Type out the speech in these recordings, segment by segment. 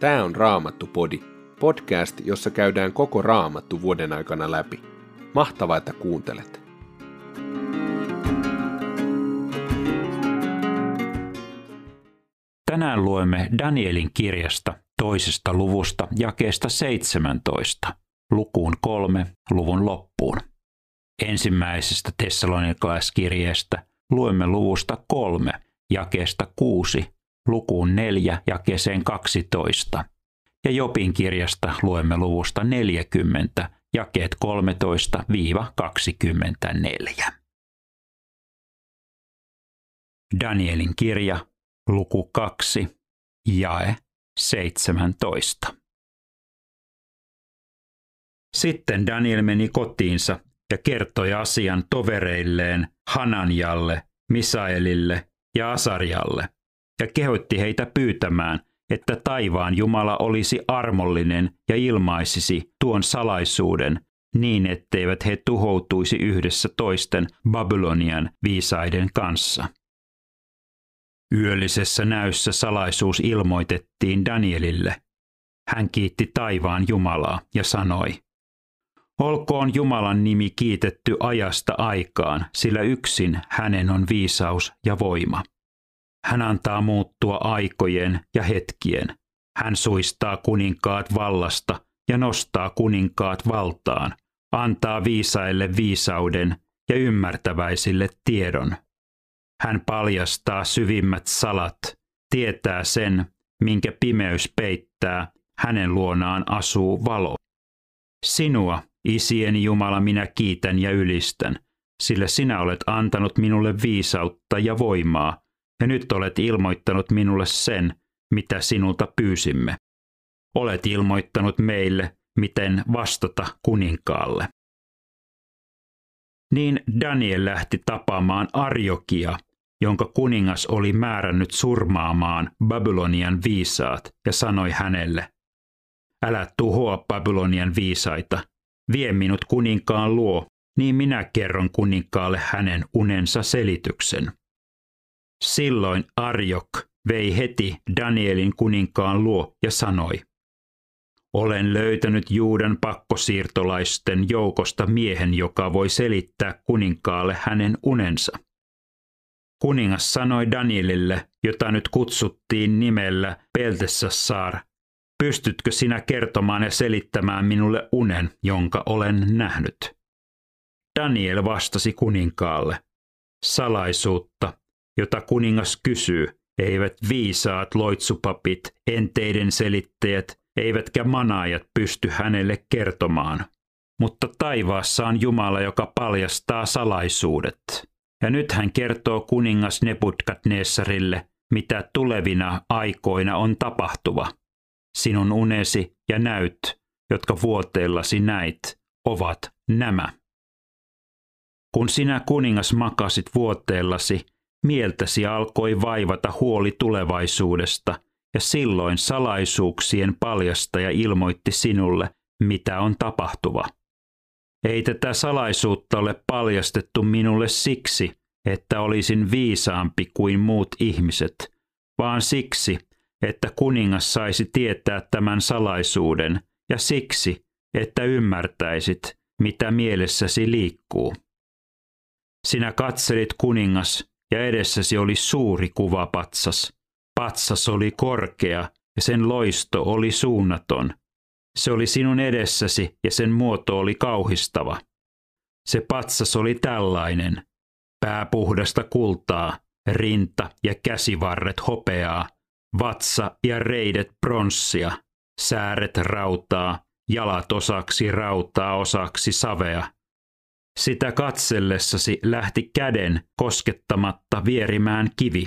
Tämä on Raamattu-podi, podcast, jossa käydään koko Raamattu vuoden aikana läpi. Mahtavaa, että kuuntelet! Tänään luemme Danielin kirjasta toisesta luvusta jakeesta 17, lukuun kolme, luvun loppuun. Ensimmäisestä tessalonikalaiskirjeestä luemme luvusta kolme, jakeesta kuusi, lukuun neljä, jakeeseen 12. Ja Jopin kirjasta luemme luvusta 40, jakeet 13-24. Danielin kirja, luku 2, jae 17. Sitten Daniel meni kotiinsa ja kertoi asian tovereilleen Hananjalle, Misaelille ja Asarjalle ja kehotti heitä pyytämään, että taivaan Jumala olisi armollinen ja ilmaisisi tuon salaisuuden niin, etteivät he tuhoutuisi yhdessä toisten Babylonian viisaiden kanssa. Yöllisessä näyssä salaisuus ilmoitettiin Danielille. Hän kiitti taivaan Jumalaa ja sanoi, Olkoon Jumalan nimi kiitetty ajasta aikaan, sillä yksin hänen on viisaus ja voima. Hän antaa muuttua aikojen ja hetkien. Hän suistaa kuninkaat vallasta ja nostaa kuninkaat valtaan, antaa viisaille viisauden ja ymmärtäväisille tiedon. Hän paljastaa syvimmät salat, tietää sen, minkä pimeys peittää, hänen luonaan asuu valo. Sinua, isieni Jumala, minä kiitän ja ylistän, sillä sinä olet antanut minulle viisautta ja voimaa, ja nyt olet ilmoittanut minulle sen, mitä sinulta pyysimme. Olet ilmoittanut meille, miten vastata kuninkaalle. Niin Daniel lähti tapaamaan Arjokia, jonka kuningas oli määrännyt surmaamaan Babylonian viisaat, ja sanoi hänelle, Älä tuhoa Babylonian viisaita, vie minut kuninkaan luo, niin minä kerron kuninkaalle hänen unensa selityksen. Silloin Arjok vei heti Danielin kuninkaan luo ja sanoi, olen löytänyt Juudan pakkosiirtolaisten joukosta miehen, joka voi selittää kuninkaalle hänen unensa. Kuningas sanoi Danielille, jota nyt kutsuttiin nimellä Peltessassar, pystytkö sinä kertomaan ja selittämään minulle unen, jonka olen nähnyt? Daniel vastasi kuninkaalle, salaisuutta, jota kuningas kysyy, eivät viisaat loitsupapit, enteiden selittäjät, eivätkä manaajat pysty hänelle kertomaan. Mutta taivaassa on Jumala, joka paljastaa salaisuudet. Ja nyt hän kertoo kuningas Nebukadnessarille, mitä tulevina aikoina on tapahtuva. Sinun unesi ja näyt, jotka vuoteellasi näit, ovat nämä. Kun sinä kuningas makasit vuoteellasi, mieltäsi alkoi vaivata huoli tulevaisuudesta, ja silloin salaisuuksien paljastaja ilmoitti sinulle, mitä on tapahtuva. Ei tätä salaisuutta ole paljastettu minulle siksi, että olisin viisaampi kuin muut ihmiset, vaan siksi, että kuningas saisi tietää tämän salaisuuden, ja siksi, että ymmärtäisit, mitä mielessäsi liikkuu. Sinä katselit kuningas, ja edessäsi oli suuri kuvapatsas. Patsas oli korkea ja sen loisto oli suunnaton. Se oli sinun edessäsi ja sen muoto oli kauhistava. Se patsas oli tällainen. Pää puhdasta kultaa, rinta ja käsivarret hopeaa, vatsa ja reidet pronssia, sääret rautaa, jalat osaksi rautaa osaksi savea, sitä katsellessasi lähti käden koskettamatta vierimään kivi.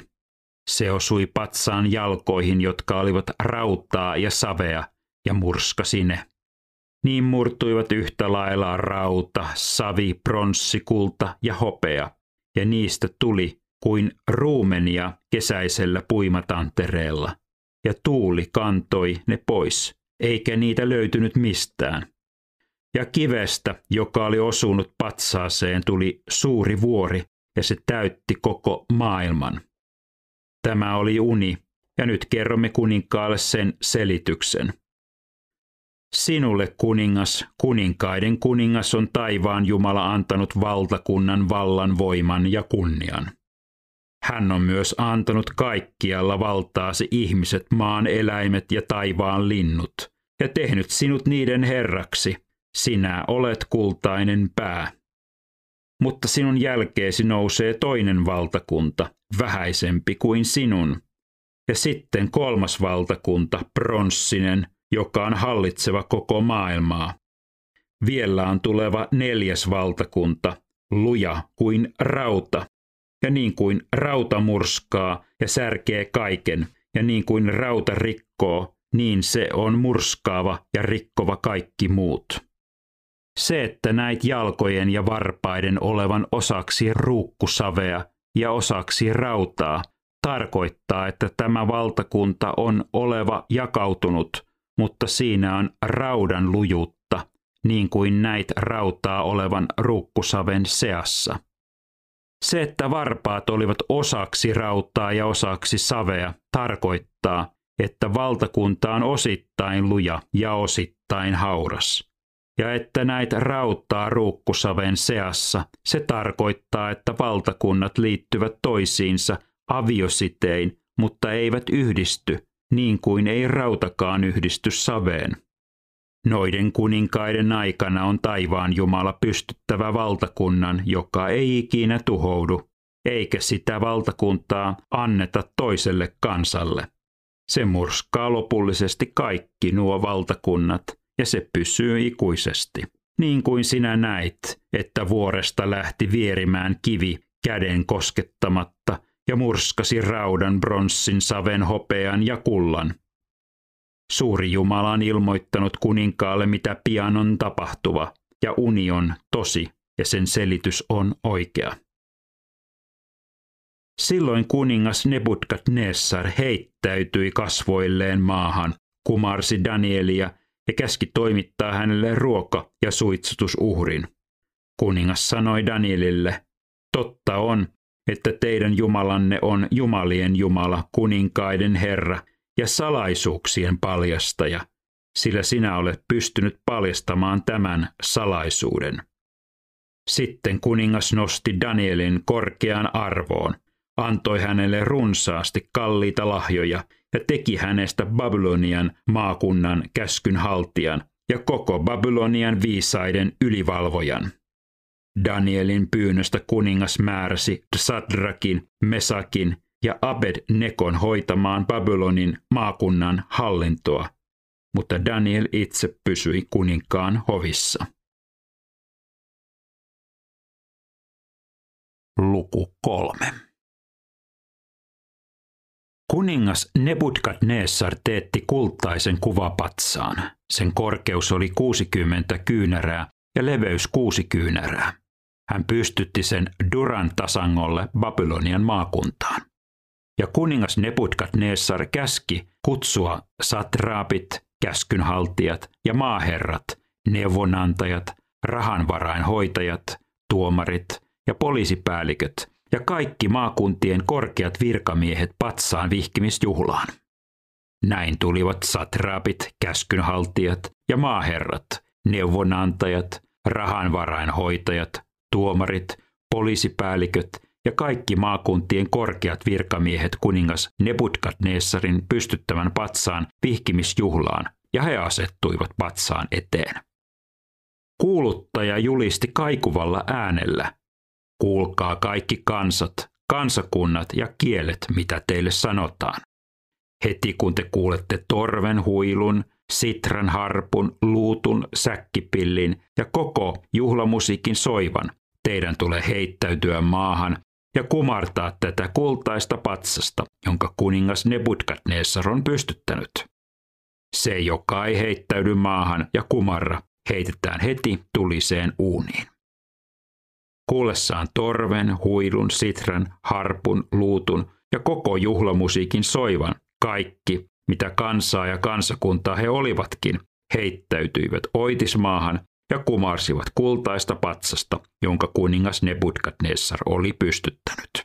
Se osui patsaan jalkoihin, jotka olivat rautaa ja savea, ja murskasi ne. Niin murtuivat yhtä lailla rauta, savi, pronssi, kulta ja hopea, ja niistä tuli kuin ruumenia kesäisellä puimatantereella, ja tuuli kantoi ne pois, eikä niitä löytynyt mistään. Ja kivestä, joka oli osunut patsaaseen, tuli suuri vuori, ja se täytti koko maailman. Tämä oli uni, ja nyt kerromme kuninkaalle sen selityksen. Sinulle kuningas, kuninkaiden kuningas on taivaan Jumala antanut valtakunnan vallan voiman ja kunnian. Hän on myös antanut kaikkialla valtaasi ihmiset, maan eläimet ja taivaan linnut, ja tehnyt sinut niiden herraksi. Sinä olet kultainen pää. Mutta sinun jälkeesi nousee toinen valtakunta, vähäisempi kuin sinun. Ja sitten kolmas valtakunta, pronssinen, joka on hallitseva koko maailmaa. Vielä on tuleva neljäs valtakunta, luja kuin rauta, ja niin kuin rauta murskaa ja särkee kaiken, ja niin kuin rauta rikkoo, niin se on murskaava ja rikkova kaikki muut. Se, että näit jalkojen ja varpaiden olevan osaksi ruukkusavea ja osaksi rautaa, tarkoittaa, että tämä valtakunta on oleva jakautunut, mutta siinä on raudan lujuutta, niin kuin näit rautaa olevan ruukkusaven seassa. Se, että varpaat olivat osaksi rautaa ja osaksi savea, tarkoittaa, että valtakunta on osittain luja ja osittain hauras. Ja että näitä rauttaa ruukkusaven seassa, se tarkoittaa, että valtakunnat liittyvät toisiinsa aviositein, mutta eivät yhdisty, niin kuin ei rautakaan yhdisty saveen. Noiden kuninkaiden aikana on taivaan Jumala pystyttävä valtakunnan, joka ei ikinä tuhoudu, eikä sitä valtakuntaa anneta toiselle kansalle. Se murskaa lopullisesti kaikki nuo valtakunnat, ja se pysyy ikuisesti. Niin kuin sinä näit, että vuoresta lähti vierimään kivi käden koskettamatta ja murskasi raudan, bronssin, saven, hopean ja kullan – Suuri Jumala on ilmoittanut kuninkaalle, mitä pian on tapahtuva, ja uni on tosi, ja sen selitys on oikea. Silloin kuningas Nebukadnessar heittäytyi kasvoilleen maahan, kumarsi Danielia ja käski toimittaa hänelle ruoka- ja suitsutusuhrin. Kuningas sanoi Danielille, totta on, että teidän Jumalanne on Jumalien Jumala, kuninkaiden Herra, ja salaisuuksien paljastaja, sillä sinä olet pystynyt paljastamaan tämän salaisuuden. Sitten kuningas nosti Danielin korkeaan arvoon, antoi hänelle runsaasti kalliita lahjoja ja teki hänestä Babylonian maakunnan käskyn haltijan ja koko Babylonian viisaiden ylivalvojan. Danielin pyynnöstä kuningas määräsi Sadrakin, Mesakin ja Abed-Nekon hoitamaan Babylonin maakunnan hallintoa, mutta Daniel itse pysyi kuninkaan hovissa. Luku kolme. Kuningas Nebukadnessar teetti kultaisen kuvapatsaan. Sen korkeus oli 60 kyynärää ja leveys 6 kyynärää. Hän pystytti sen Duran tasangolle Babylonian maakuntaan. Ja kuningas Nebukadnessar käski kutsua satraapit, käskynhaltijat ja maaherrat, neuvonantajat, rahanvarainhoitajat, tuomarit ja poliisipäälliköt ja kaikki maakuntien korkeat virkamiehet patsaan vihkimisjuhlaan. Näin tulivat satraapit, käskynhaltijat ja maaherrat, neuvonantajat, rahanvarainhoitajat, tuomarit, poliisipäälliköt ja kaikki maakuntien korkeat virkamiehet kuningas Nebukadnessarin pystyttävän patsaan vihkimisjuhlaan, ja he asettuivat patsaan eteen. Kuuluttaja julisti kaikuvalla äänellä, kuulkaa kaikki kansat, kansakunnat ja kielet, mitä teille sanotaan. Heti kun te kuulette torven huilun, sitran harpun, luutun, säkkipillin ja koko juhlamusiikin soivan, teidän tulee heittäytyä maahan ja kumartaa tätä kultaista patsasta, jonka kuningas Nebukadnessar on pystyttänyt. Se, joka ei heittäydy maahan ja kumarra, heitetään heti tuliseen uuniin. Kuullessaan torven, huilun, sitran, harpun, luutun ja koko juhlamusiikin soivan, kaikki, mitä kansaa ja kansakuntaa he olivatkin, heittäytyivät oitismaahan ja kumarsivat kultaista patsasta, jonka kuningas Nebukadnessar oli pystyttänyt.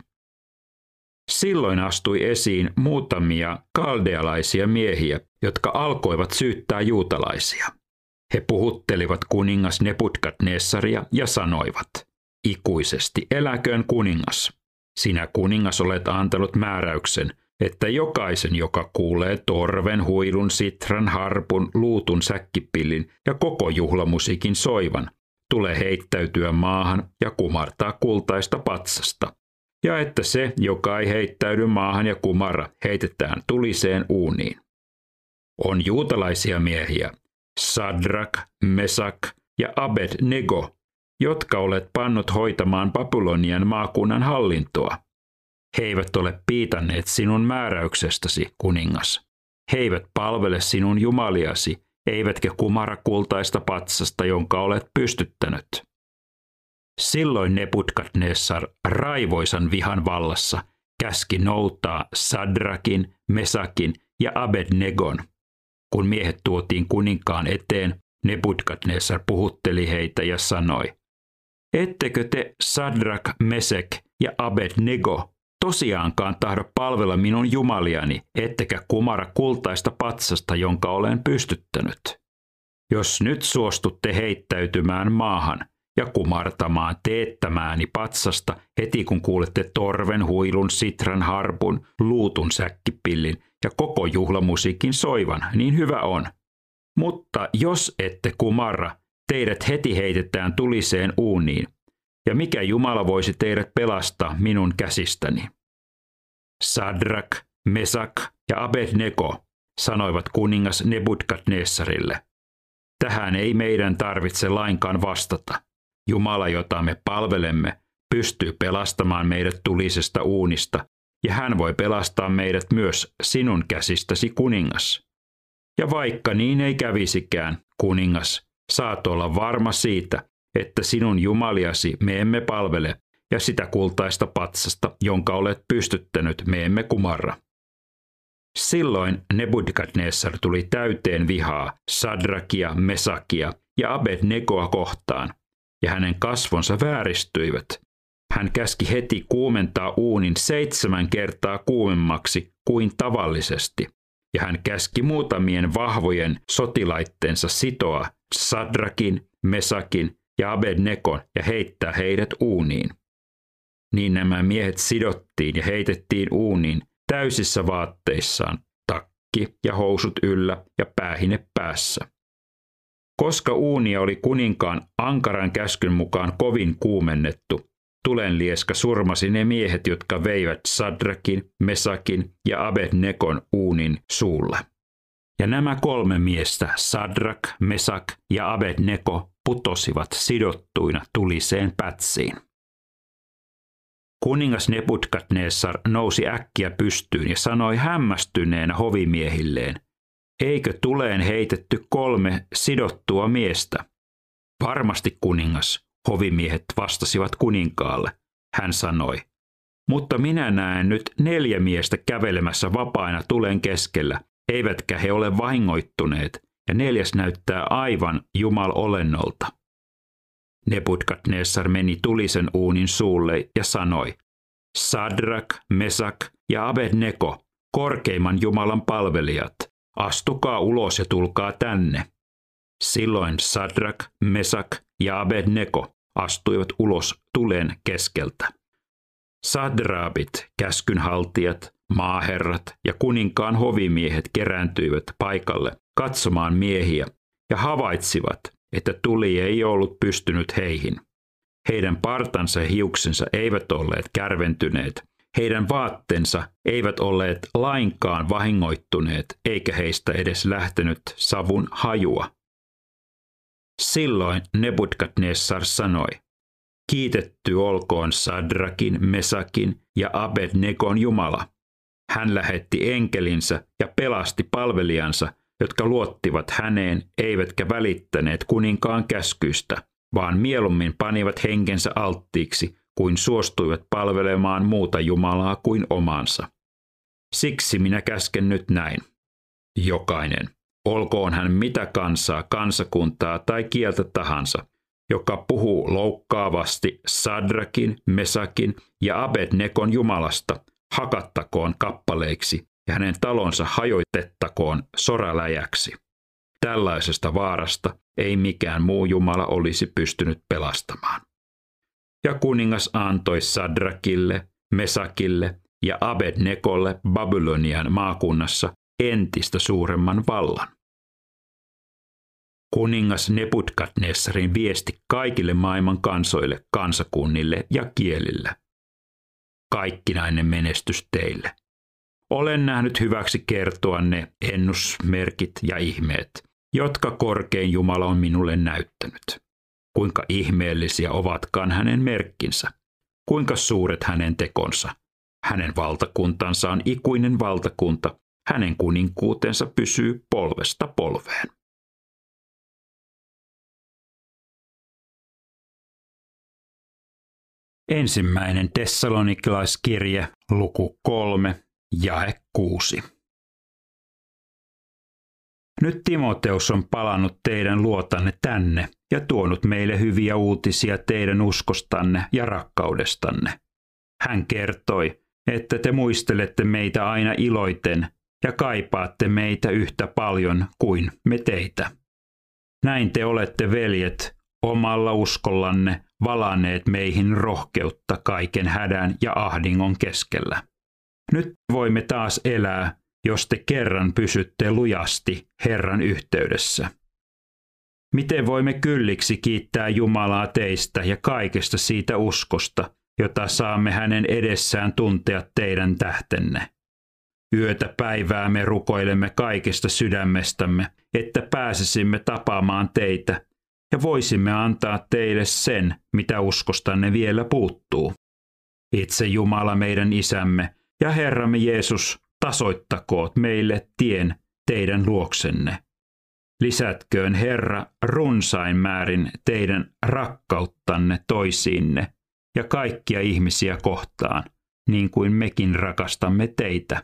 Silloin astui esiin muutamia kaldealaisia miehiä, jotka alkoivat syyttää juutalaisia. He puhuttelivat kuningas Nebukadnessaria ja sanoivat, ikuisesti eläköön kuningas. Sinä kuningas olet antanut määräyksen, että jokaisen, joka kuulee torven, huilun, sitran, harpun, luutun, säkkipillin ja koko juhlamusiikin soivan, tulee heittäytyä maahan ja kumartaa kultaista patsasta. Ja että se, joka ei heittäydy maahan ja kumara, heitetään tuliseen uuniin. On juutalaisia miehiä, Sadrak, Mesak ja Abed-Nego, jotka olet pannut hoitamaan Babylonian maakunnan hallintoa. He eivät ole piitanneet sinun määräyksestäsi, kuningas. He eivät palvele sinun jumaliasi, eivätkä kumara kultaista patsasta, jonka olet pystyttänyt. Silloin Nebukadnessar raivoisan vihan vallassa käski noutaa Sadrakin, Mesakin ja Abednegon. Kun miehet tuotiin kuninkaan eteen, Nebukadnessar puhutteli heitä ja sanoi, Ettekö te Sadrak, Mesek ja Abednego tosiaankaan tahdo palvella minun jumaliani, ettekä kumara kultaista patsasta, jonka olen pystyttänyt? Jos nyt suostutte heittäytymään maahan ja kumartamaan teettämääni patsasta heti kun kuulette torven, huilun, sitran, harpun, luutun säkkipillin ja koko juhlamusiikin soivan, niin hyvä on. Mutta jos ette kumarra, teidät heti heitetään tuliseen uuniin, ja mikä Jumala voisi teidät pelastaa minun käsistäni? Sadrak, Mesak ja Abednego sanoivat kuningas Nebukadnessarille. Tähän ei meidän tarvitse lainkaan vastata. Jumala, jota me palvelemme, pystyy pelastamaan meidät tulisesta uunista, ja hän voi pelastaa meidät myös sinun käsistäsi kuningas. Ja vaikka niin ei kävisikään, kuningas, saat olla varma siitä, että sinun jumaliasi me emme palvele, ja sitä kultaista patsasta, jonka olet pystyttänyt, me emme kumarra. Silloin Nebukadnessar tuli täyteen vihaa Sadrakia, Mesakia ja Abednegoa kohtaan, ja hänen kasvonsa vääristyivät. Hän käski heti kuumentaa uunin seitsemän kertaa kuumemmaksi kuin tavallisesti, ja hän käski muutamien vahvojen sotilaittensa sitoa Sadrakin, Mesakin ja Abednekon ja heittää heidät uuniin. Niin nämä miehet sidottiin ja heitettiin uuniin täysissä vaatteissaan, takki ja housut yllä ja päähine päässä. Koska uunia oli kuninkaan ankaran käskyn mukaan kovin kuumennettu, tulenlieska surmasi ne miehet, jotka veivät Sadrakin, Mesakin ja Abednekon uunin suulla. Ja nämä kolme miestä, Sadrak, Mesak ja Abedneko, putosivat sidottuina tuliseen pätsiin. Kuningas Nebukadnessar nousi äkkiä pystyyn ja sanoi hämmästyneenä hovimiehilleen, eikö tuleen heitetty kolme sidottua miestä? Varmasti kuningas, hovimiehet vastasivat kuninkaalle. Hän sanoi, mutta minä näen nyt neljä miestä kävelemässä vapaina tulen keskellä, eivätkä he ole vahingoittuneet, ja neljäs näyttää aivan Jumal olennolta. Nebukadnessar meni tulisen uunin suulle ja sanoi, Sadrak, Mesak ja Abednego, korkeimman Jumalan palvelijat, astukaa ulos ja tulkaa tänne. Silloin Sadrak, Mesak ja Abednego astuivat ulos tulen keskeltä. Sadraabit, käskynhaltijat, maaherrat ja kuninkaan hovimiehet kerääntyivät paikalle katsomaan miehiä ja havaitsivat, että tuli ei ollut pystynyt heihin. Heidän partansa ja hiuksensa eivät olleet kärventyneet, heidän vaatteensa eivät olleet lainkaan vahingoittuneet, eikä heistä edes lähtenyt savun hajua. Silloin Nebukadnessar sanoi, Kiitetty olkoon Sadrakin, Mesakin ja Abednegon Jumala. Hän lähetti enkelinsä ja pelasti palvelijansa, jotka luottivat häneen eivätkä välittäneet kuninkaan käskyistä, vaan mieluummin panivat henkensä alttiiksi kuin suostuivat palvelemaan muuta Jumalaa kuin omansa. Siksi minä käsken nyt näin. Jokainen, olkoon hän mitä kansaa, kansakuntaa tai kieltä tahansa, joka puhuu loukkaavasti Sadrakin, Mesakin ja Abednekon Jumalasta, hakattakoon kappaleiksi ja hänen talonsa hajoitettakoon soraläjäksi. Tällaisesta vaarasta ei mikään muu Jumala olisi pystynyt pelastamaan. Ja kuningas antoi Sadrakille, Mesakille ja Abednekolle Babylonian maakunnassa entistä suuremman vallan. Kuningas Nebukadnessarin viesti kaikille maailman kansoille, kansakunnille ja kielille. Kaikkinainen menestys teille. Olen nähnyt hyväksi kertoa ne ennusmerkit ja ihmeet, jotka korkein Jumala on minulle näyttänyt. Kuinka ihmeellisiä ovatkaan hänen merkkinsä. Kuinka suuret hänen tekonsa. Hänen valtakuntansa on ikuinen valtakunta. Hänen kuninkuutensa pysyy polvesta polveen. Ensimmäinen Tessalonikilaiskirje, luku 3, jae 6. Nyt Timoteus on palannut teidän luotanne tänne ja tuonut meille hyviä uutisia teidän uskostanne ja rakkaudestanne. Hän kertoi, että te muistelette meitä aina iloiten ja kaipaatte meitä yhtä paljon kuin me teitä. Näin te olette, veljet, omalla uskollanne valaneet meihin rohkeutta kaiken hädän ja ahdingon keskellä. Nyt voimme taas elää, jos te kerran pysytte lujasti Herran yhteydessä. Miten voimme kylliksi kiittää Jumalaa teistä ja kaikesta siitä uskosta, jota saamme hänen edessään tuntea teidän tähtenne? Yötä päivää me rukoilemme kaikesta sydämestämme, että pääsisimme tapaamaan teitä ja voisimme antaa teille sen, mitä uskostanne vielä puuttuu. Itse Jumala meidän isämme ja Herramme Jeesus tasoittakoot meille tien teidän luoksenne. Lisätköön Herra runsain määrin teidän rakkauttanne toisiinne ja kaikkia ihmisiä kohtaan, niin kuin mekin rakastamme teitä.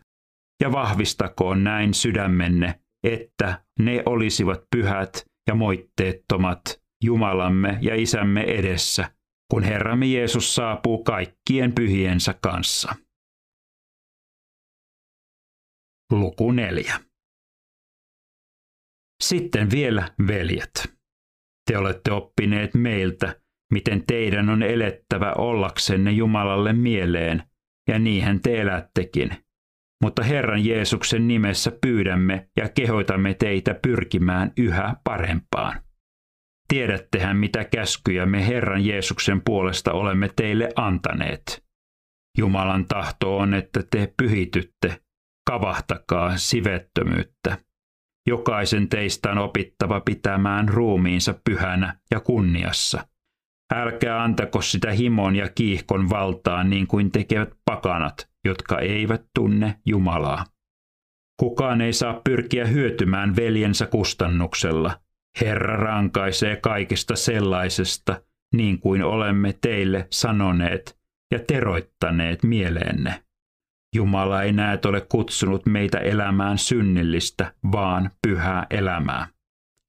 Ja vahvistakoon näin sydämenne, että ne olisivat pyhät ja moitteettomat Jumalamme ja Isämme edessä, kun Herramme Jeesus saapuu kaikkien pyhiensä kanssa. Luku 4. Sitten vielä, veljet. Te olette oppineet meiltä, miten teidän on elettävä ollaksenne Jumalalle mieleen, ja niihin te elättekin. Mutta Herran Jeesuksen nimessä pyydämme ja kehoitamme teitä pyrkimään yhä parempaan. Tiedättehän, mitä käskyjä me Herran Jeesuksen puolesta olemme teille antaneet. Jumalan tahto on, että te pyhitytte, kavahtakaa sivettömyyttä. Jokaisen teistä on opittava pitämään ruumiinsa pyhänä ja kunniassa. Älkää antako sitä himon ja kiihkon valtaa niin kuin tekevät pakanat, jotka eivät tunne Jumalaa. Kukaan ei saa pyrkiä hyötymään veljensä kustannuksella. Herra rankaisee kaikesta sellaisesta, niin kuin olemme teille sanoneet ja teroittaneet mieleenne. Jumala ei näet ole kutsunut meitä elämään synnillistä, vaan pyhää elämää.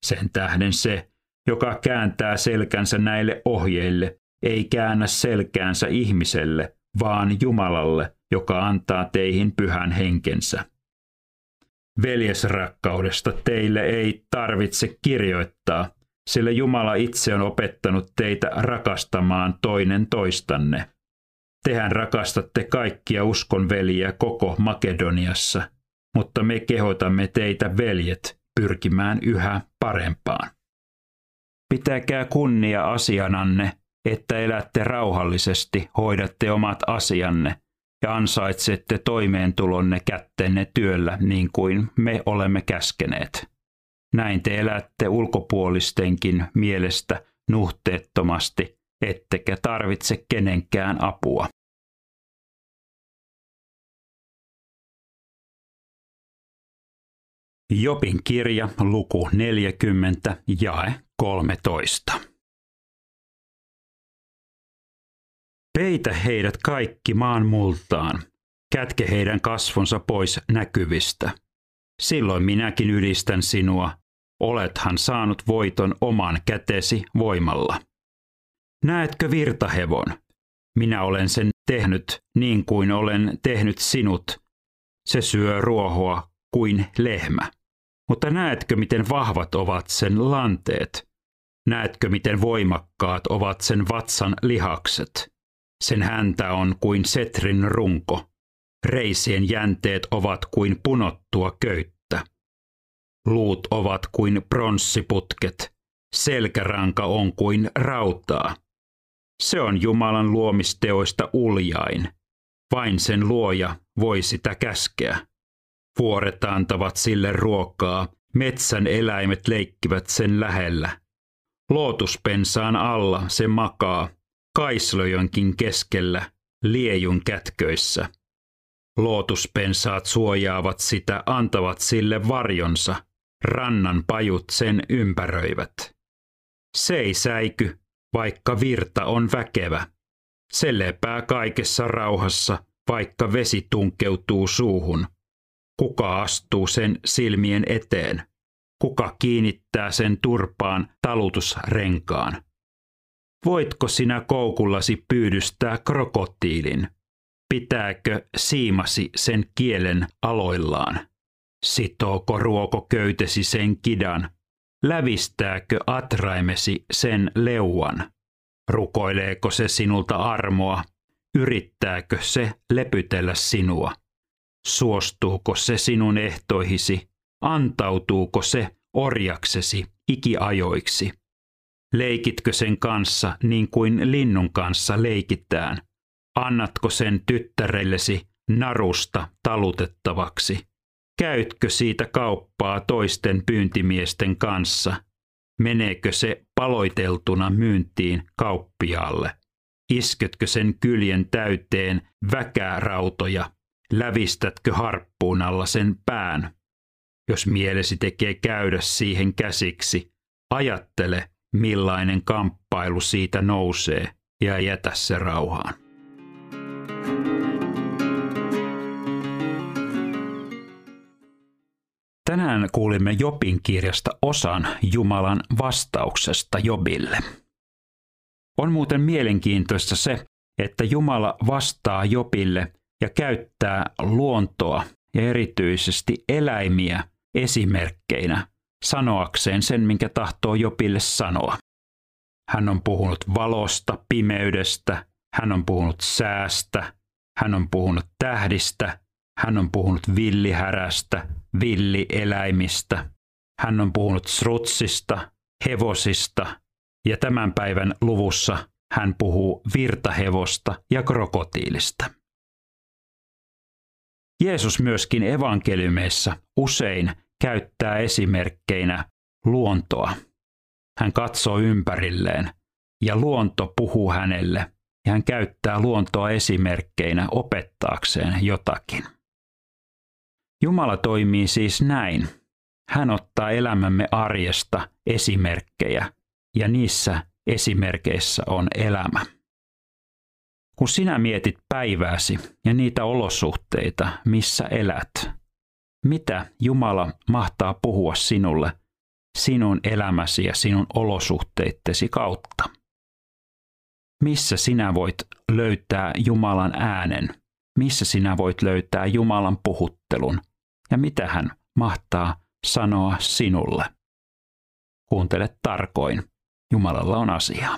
Sen tähden se, joka kääntää selkänsä näille ohjeille, ei käännä selkäänsä ihmiselle, vaan Jumalalle, joka antaa teihin pyhän henkensä. Veljesrakkaudesta teille ei tarvitse kirjoittaa, sillä Jumala itse on opettanut teitä rakastamaan toinen toistanne. Tehän rakastatte kaikkia uskonveliä koko Makedoniassa, mutta me kehotamme teitä veljet pyrkimään yhä parempaan. Pitäkää kunnia asiananne, että elätte rauhallisesti, hoidatte omat asianne ja ansaitsette toimeentulonne kättenne työllä niin kuin me olemme käskeneet. Näin te elätte ulkopuolistenkin mielestä nuhteettomasti, ettekä tarvitse kenenkään apua. Jopin kirja, luku 40, jae 13. Peitä heidät kaikki maan multaan, kätke heidän kasvonsa pois näkyvistä. Silloin minäkin ylistän sinua, olethan saanut voiton oman kätesi voimalla. Näetkö virtahevon? Minä olen sen tehnyt niin kuin olen tehnyt sinut. Se syö ruohoa kuin lehmä. Mutta näetkö, miten vahvat ovat sen lanteet? Näetkö, miten voimakkaat ovat sen vatsan lihakset? Sen häntä on kuin setrin runko. Reisien jänteet ovat kuin punottua köyttä. Luut ovat kuin pronssiputket. Selkäranka on kuin rautaa. Se on Jumalan luomisteoista uljain. Vain sen luoja voi sitä käskeä. Vuoret antavat sille ruokaa, metsän eläimet leikkivät sen lähellä. Lootuspensaan alla se makaa, kaislojonkin keskellä, liejun kätköissä. Lootuspensaat suojaavat sitä, antavat sille varjonsa, rannan pajut sen ympäröivät. Se ei säiky, vaikka virta on väkevä. Se lepää kaikessa rauhassa, vaikka vesi tunkeutuu suuhun. Kuka astuu sen silmien eteen? Kuka kiinnittää sen turpaan talutusrenkaan? Voitko sinä koukullasi pyydystää krokotiilin? Pitääkö siimasi sen kielen aloillaan? Sitooko ruokoköytesi sen kidan? Lävistääkö atraimesi sen leuan? Rukoileeko se sinulta armoa? Yrittääkö se lepytellä sinua? Suostuuko se sinun ehtoihisi? Antautuuko se orjaksesi ikiajoiksi? Leikitkö sen kanssa niin kuin linnun kanssa leikitään? Annatko sen tyttärellesi narusta talutettavaksi? Käytkö siitä kauppaa toisten pyyntimiesten kanssa? Meneekö se paloiteltuna myyntiin kauppiaalle? Isketkö sen kyljen täyteen väkärautoja? Lävistätkö harppuun alla sen pään? Jos mielesi tekee käydä siihen käsiksi, ajattele, millainen kamppailu siitä nousee ja jätä se rauhaan. Tänään kuulimme Jobin kirjasta osan Jumalan vastauksesta Jobille. On muuten mielenkiintoista se, että Jumala vastaa Jobille ja käyttää luontoa ja erityisesti eläimiä esimerkkeinä sanoakseen sen, minkä tahtoo Jopille sanoa. Hän on puhunut valosta, pimeydestä, hän on puhunut säästä, hän on puhunut tähdistä, hän on puhunut villihärästä, villieläimistä, hän on puhunut srutsista, hevosista ja tämän päivän luvussa hän puhuu virtahevosta ja krokotiilista. Jeesus myöskin evankeliumeissa usein käyttää esimerkkeinä luontoa. Hän katsoo ympärilleen ja luonto puhuu hänelle ja hän käyttää luontoa esimerkkeinä opettaakseen jotakin. Jumala toimii siis näin. Hän ottaa elämämme arjesta esimerkkejä ja niissä esimerkeissä on elämä. Kun sinä mietit päivääsi ja niitä olosuhteita, missä elät, mitä Jumala mahtaa puhua sinulle sinun elämäsi ja sinun olosuhteittesi kautta? Missä sinä voit löytää Jumalan äänen? Missä sinä voit löytää Jumalan puhuttelun? Ja mitä hän mahtaa sanoa sinulle? Kuuntele tarkoin. Jumalalla on asiaa.